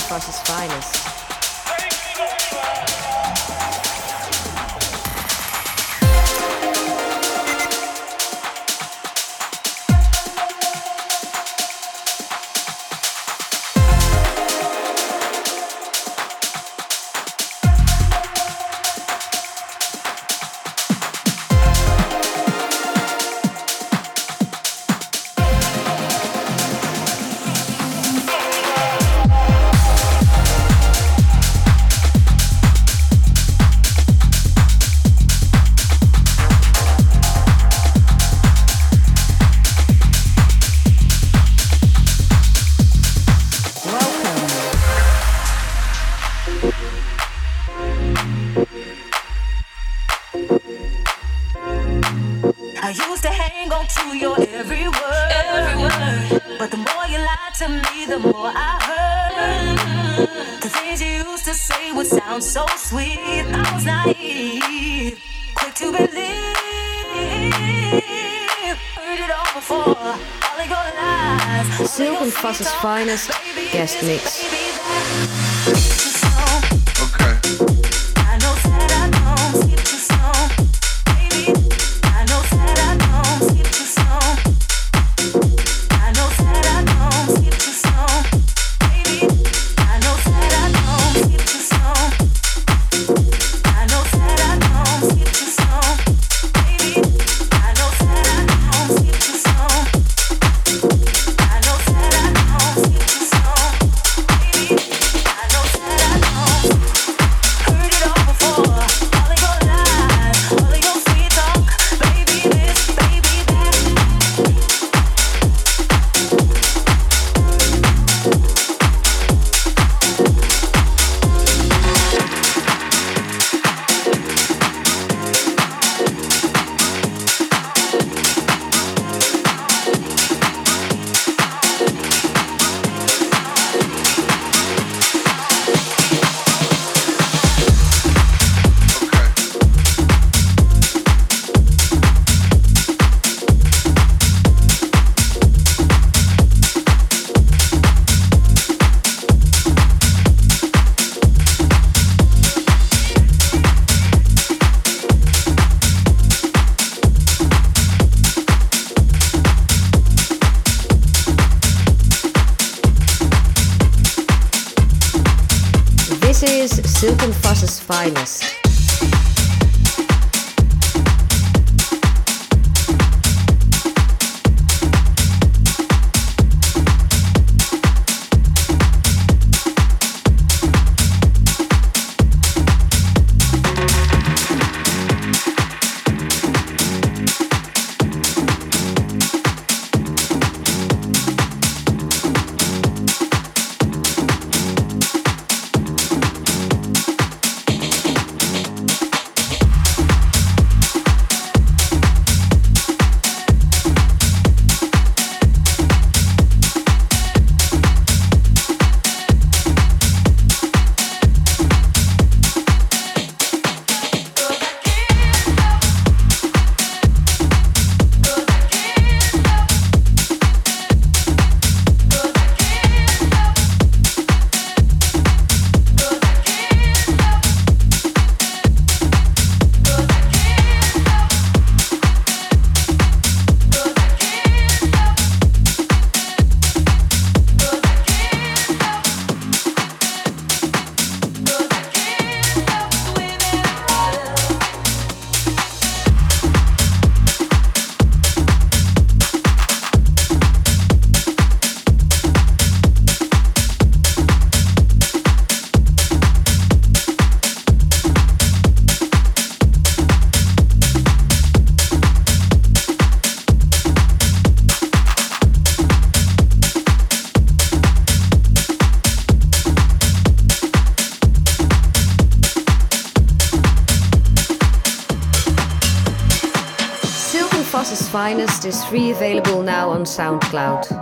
Fuss's finest. Free available now on SoundCloud.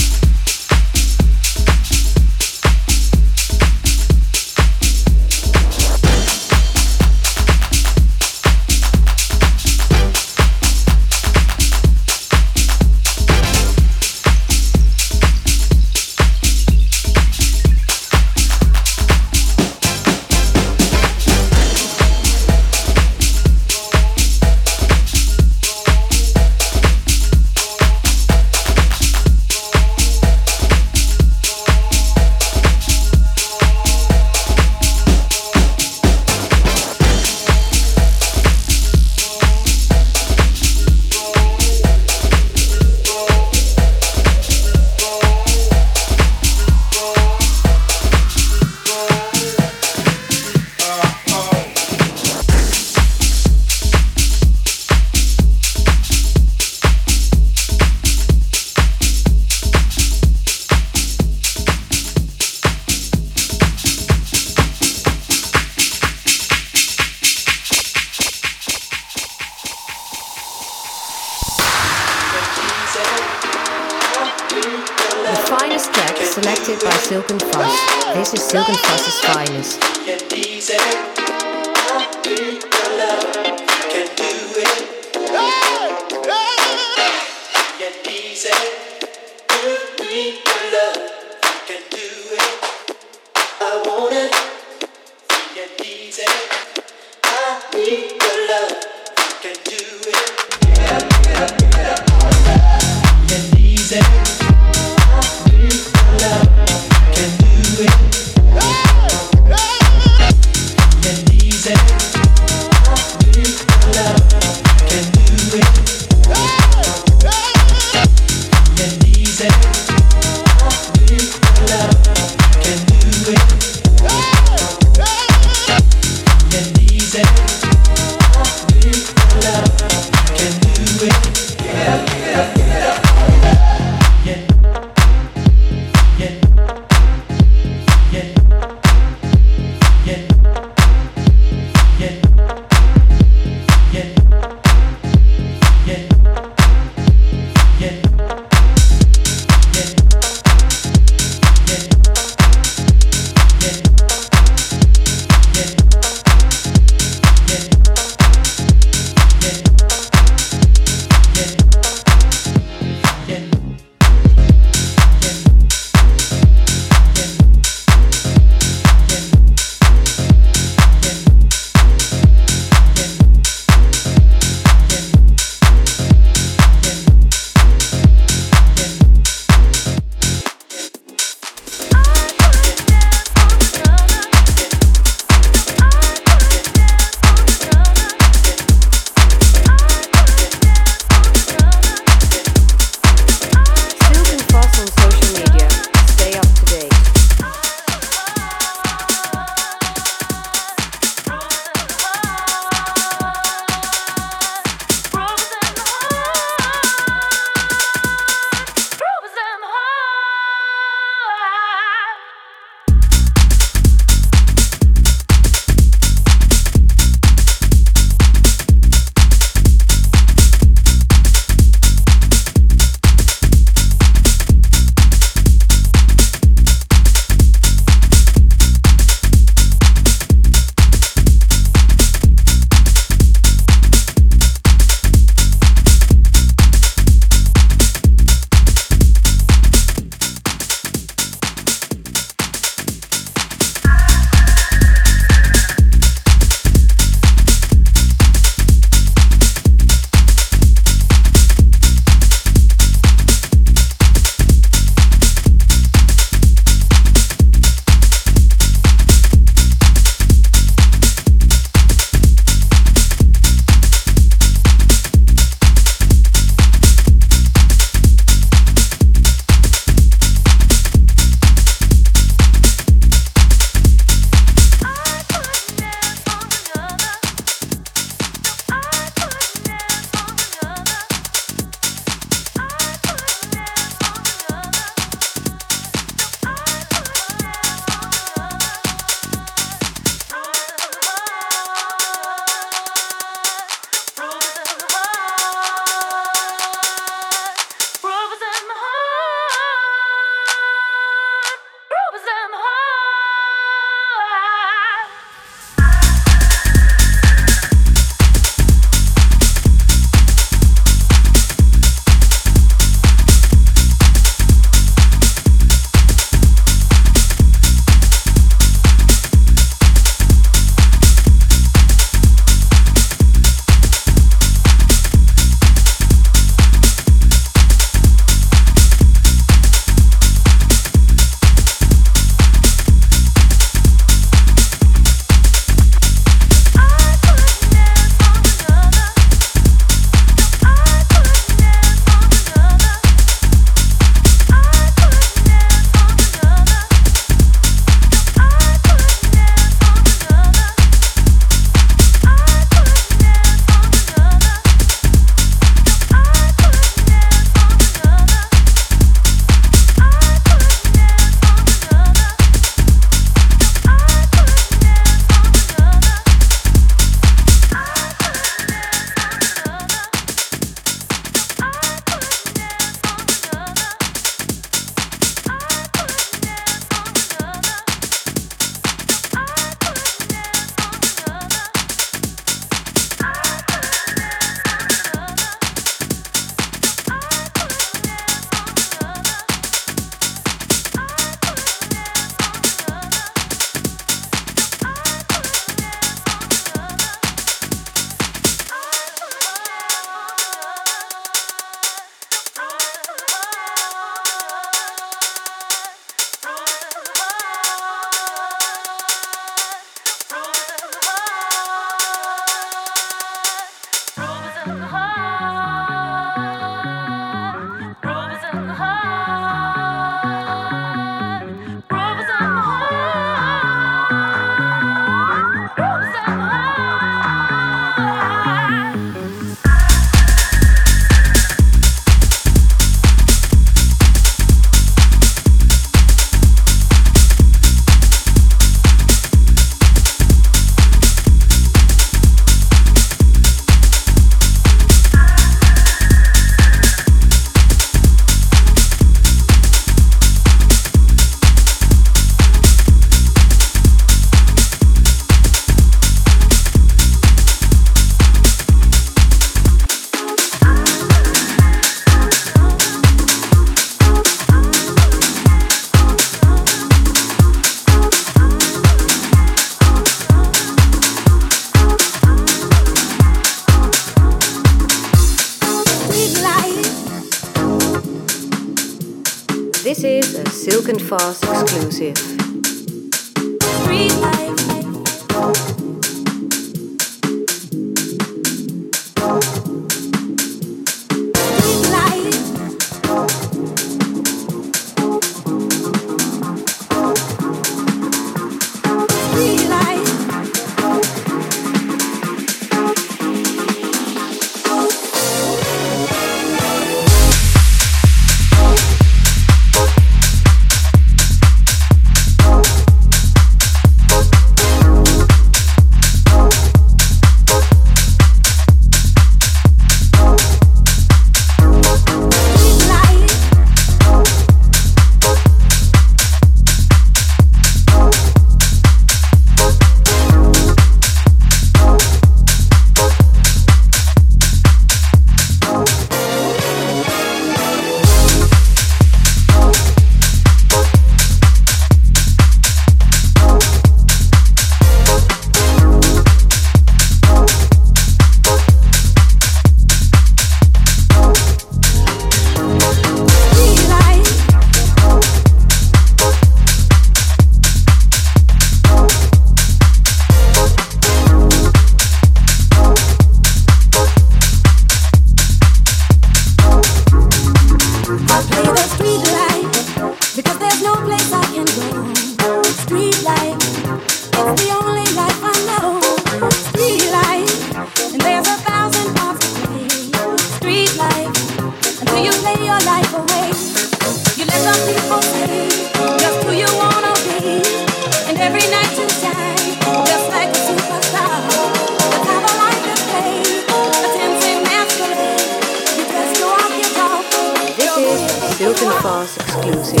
Silk and Fast exclusive.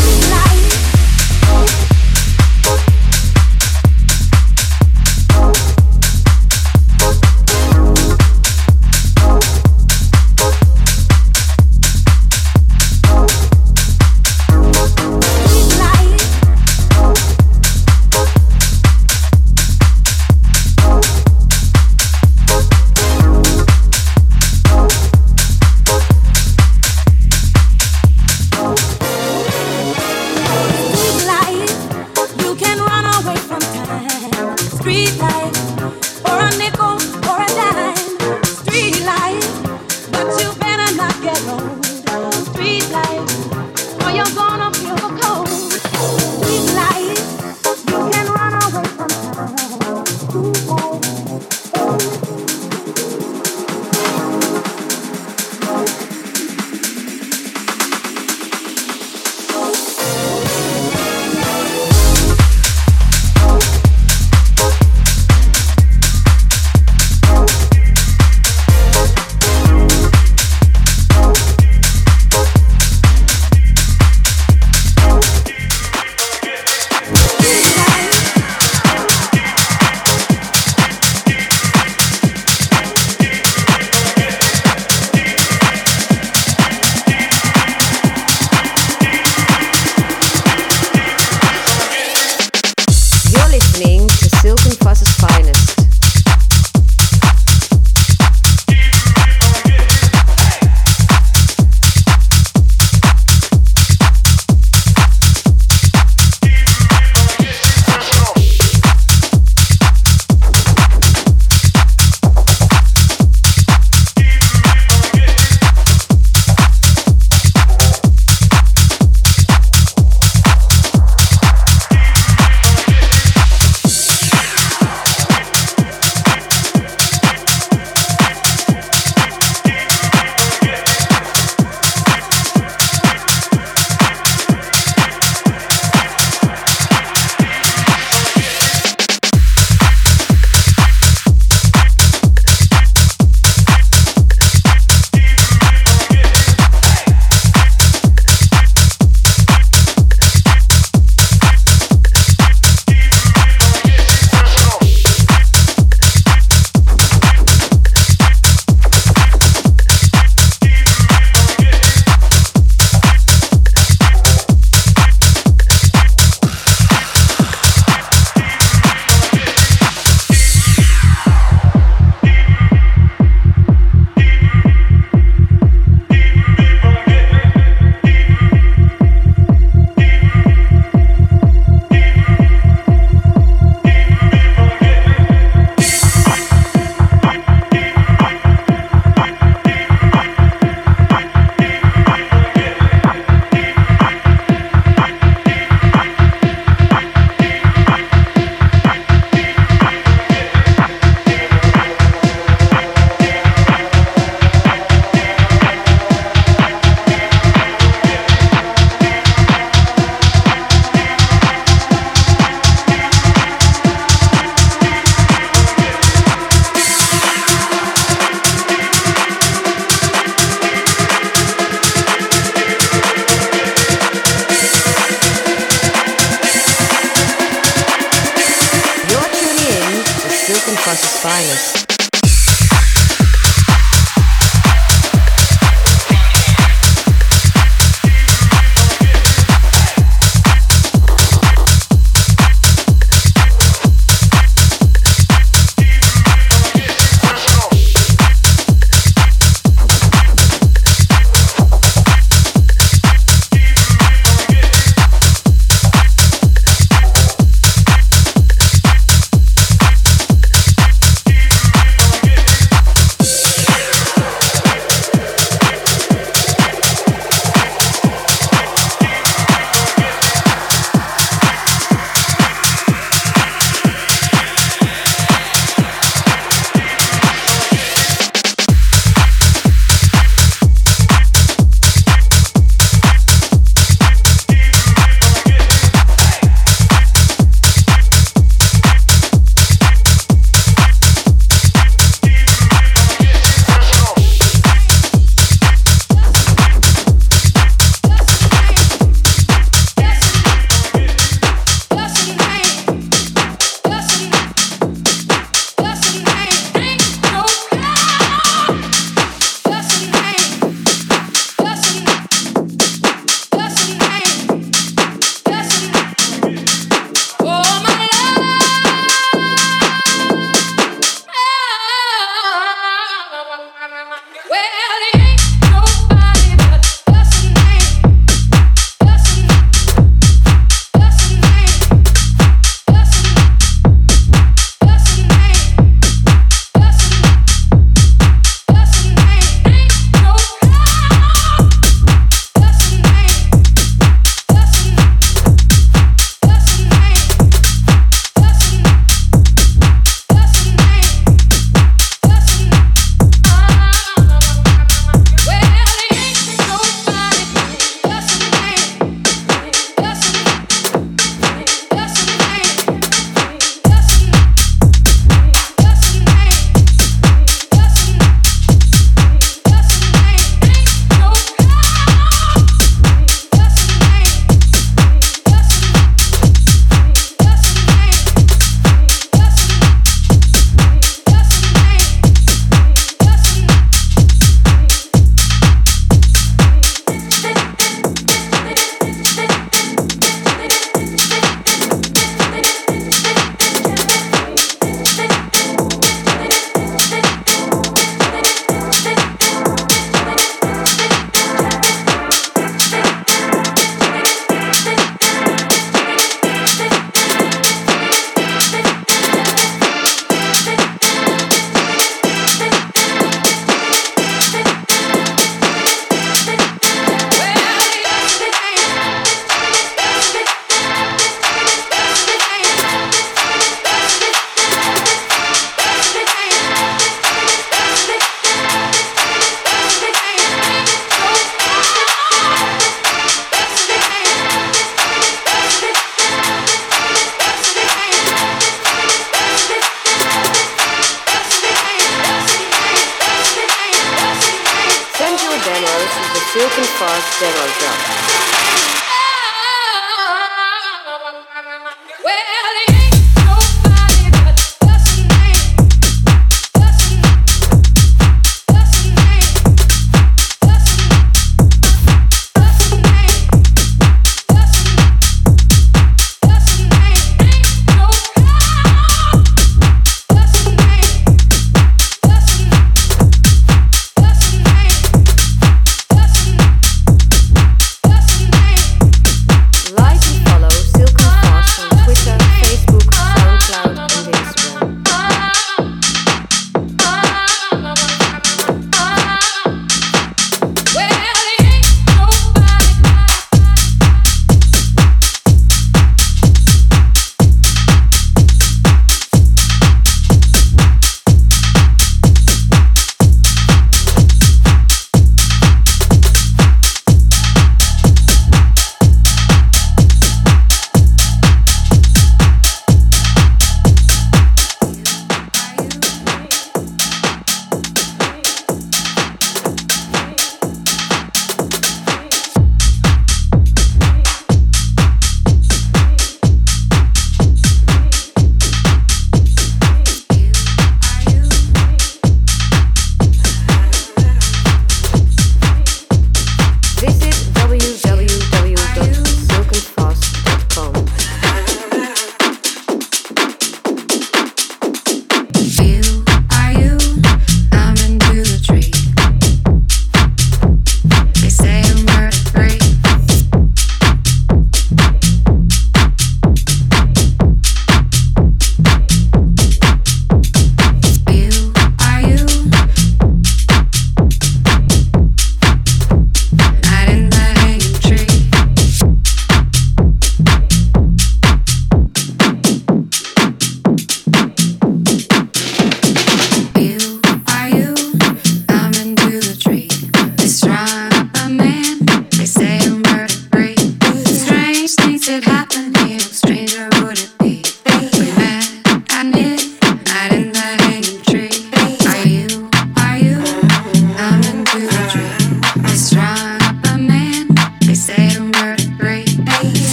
Conscious Finest.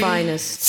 Finest.